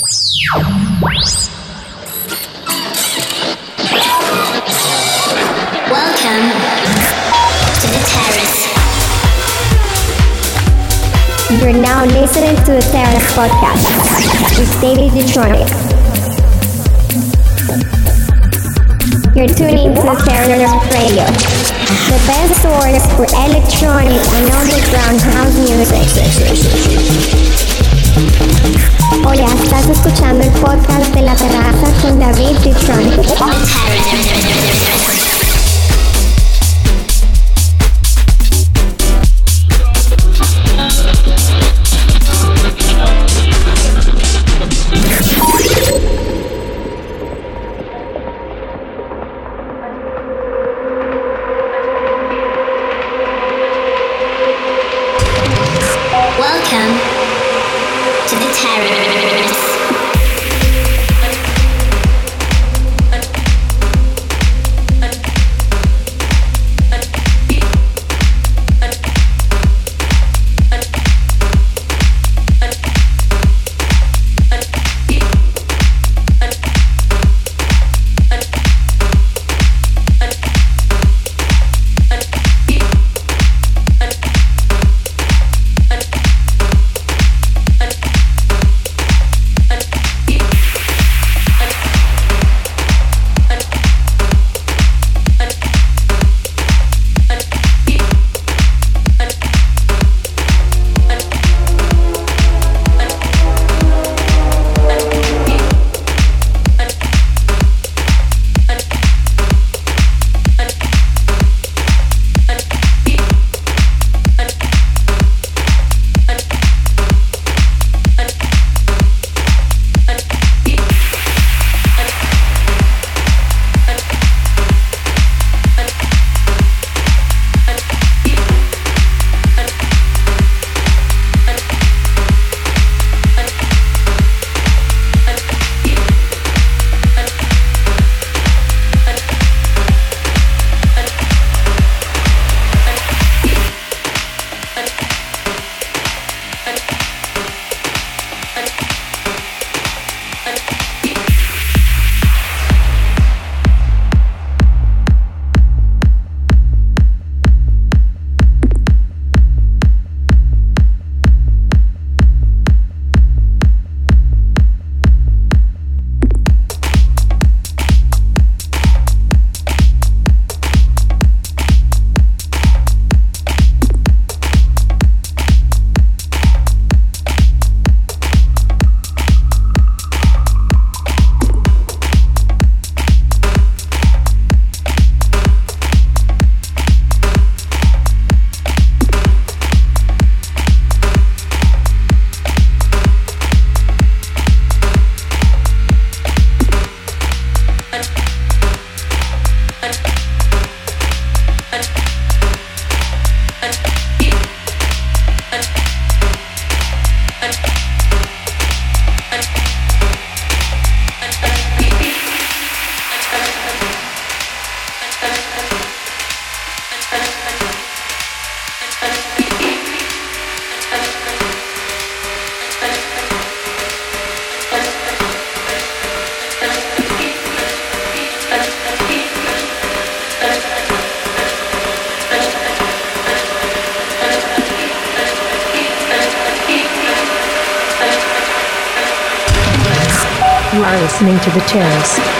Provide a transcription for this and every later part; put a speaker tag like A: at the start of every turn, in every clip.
A: Welcome to the terrace.
B: You're now listening to the Terrace Podcast with David Detroit. You're tuning to the Terrace Radio, the best source for electronic and underground house music. Hola, estás escuchando el podcast de la terraza con David Detroit.
C: Listening to The Terrace.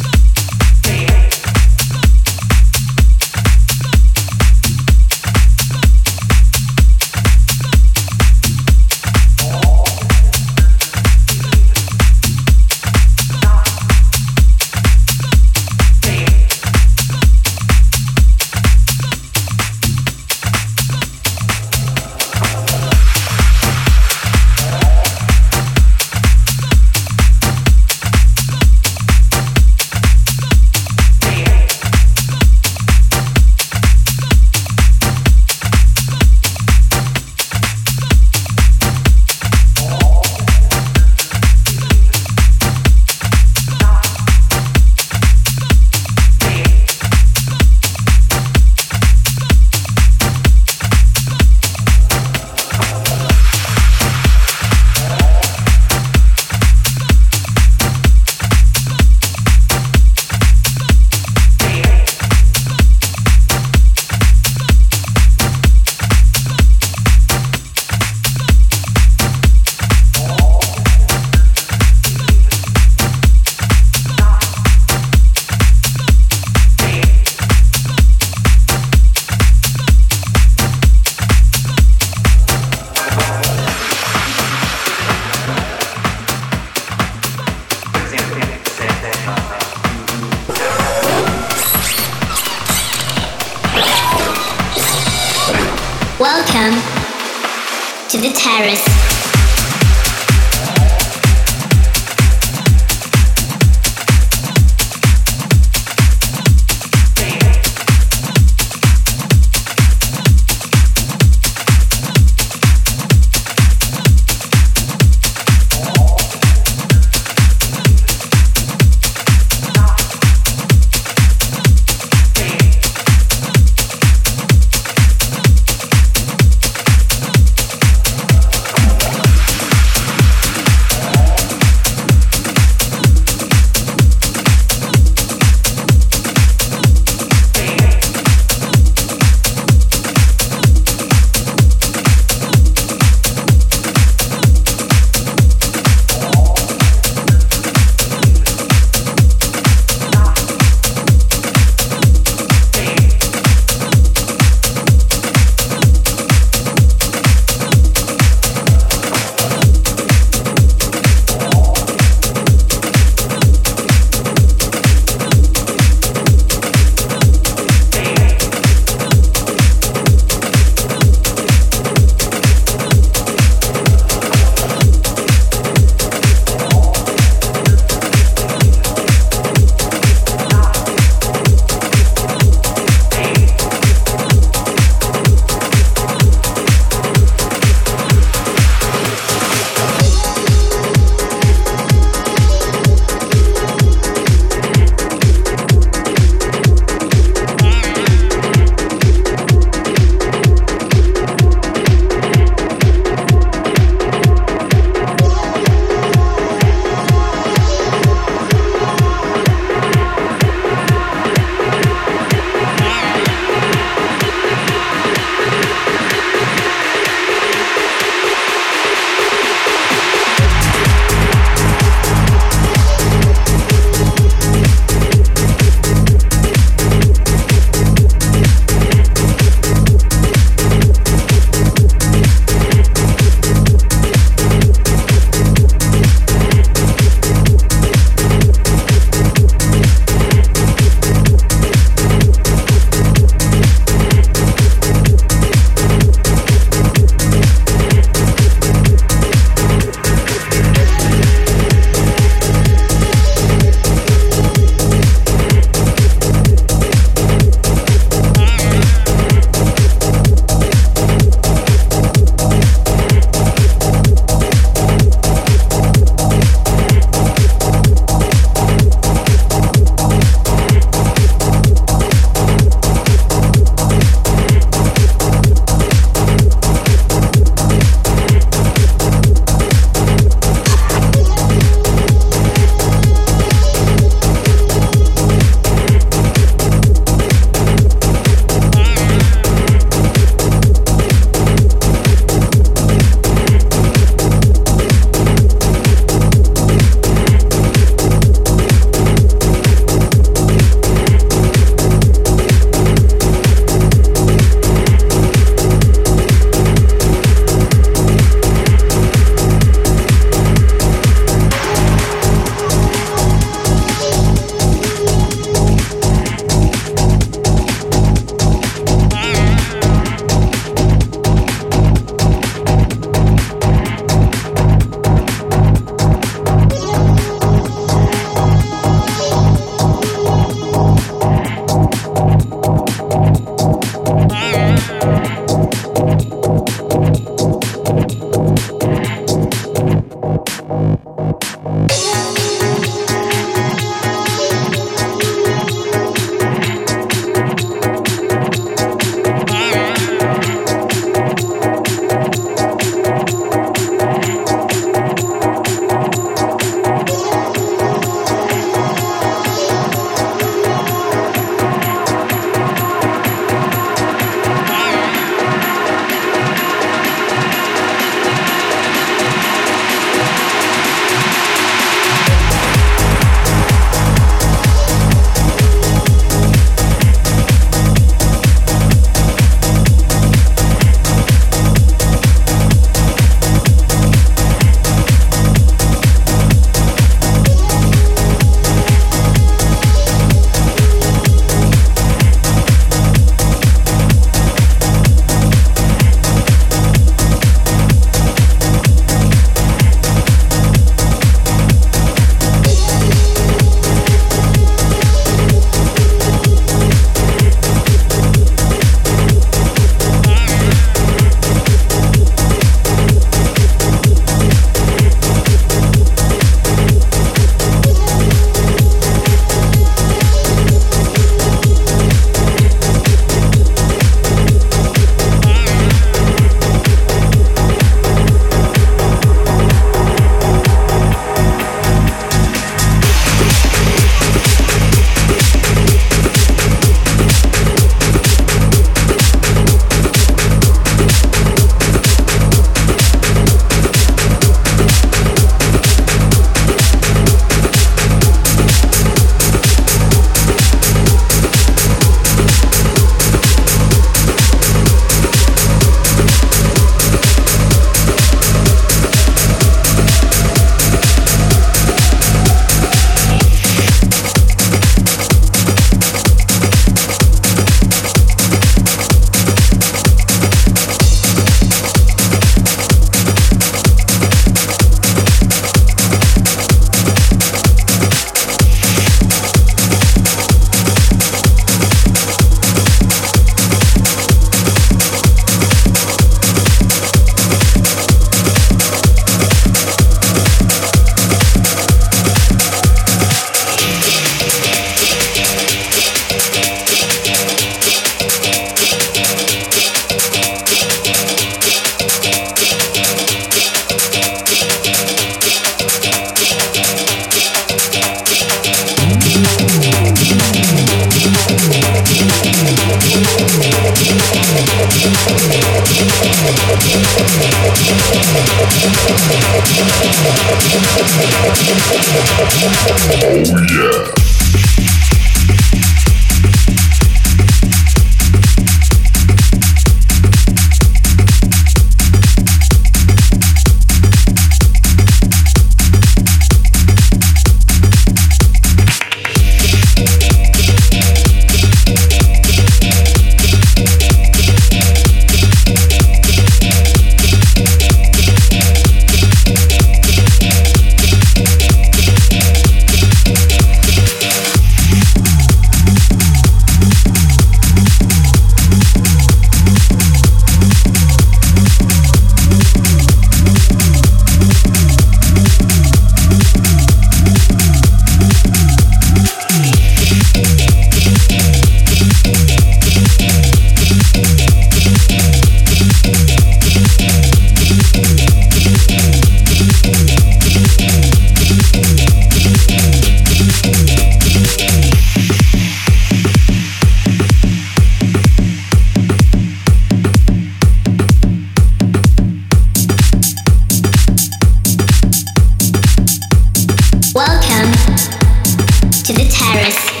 D: Paris.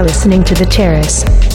D: Are listening to The Terrace.